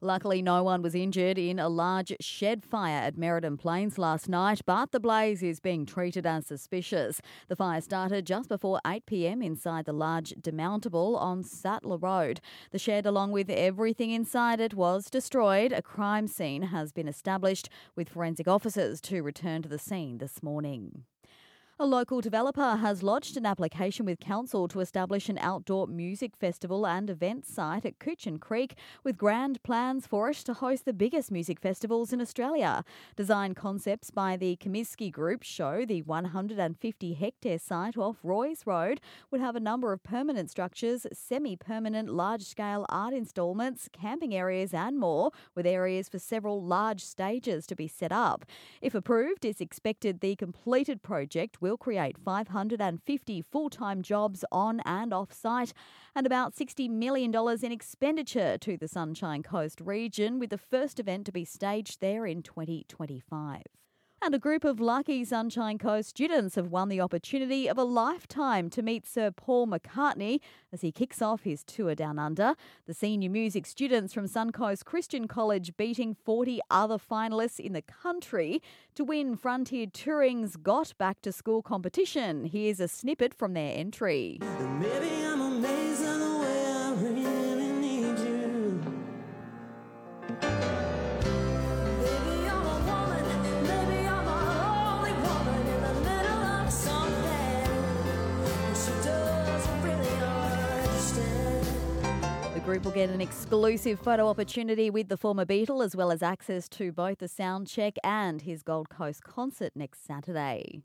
Luckily, no one was injured in a large shed fire at Meridan Plains last night, but the blaze is being treated as suspicious. The fire started just before 8 pm inside the large demountable on Sattler Road. The shed, along with everything inside it, was destroyed. A crime scene has been established with forensic officers to return to the scene this morning. A local developer has lodged an application with council to establish an outdoor music festival and event site at Coochin Creek with grand plans for it to host the biggest music festivals in Australia. Design concepts by the Comiskey Group show the 150 hectare site off Roy's Road would have a number of permanent structures, semi permanent large scale art installments, camping areas, and more, with areas for several large stages to be set up. If approved, it's expected the completed project will will create 550 full time jobs on and off site and about $60 million in expenditure to the Sunshine Coast region, with the first event to be staged there in 2025. And a group of lucky Sunshine Coast students have won the opportunity of a lifetime to meet Sir Paul McCartney as he kicks off his tour down under. The senior music students from Suncoast Christian College beating 40 other finalists in the country to win Frontier Touring's Got Back to School competition. Here's a snippet from their entry. Group will get an exclusive photo opportunity with the former Beatle, as well as access to both the sound check and his Gold Coast concert next Saturday.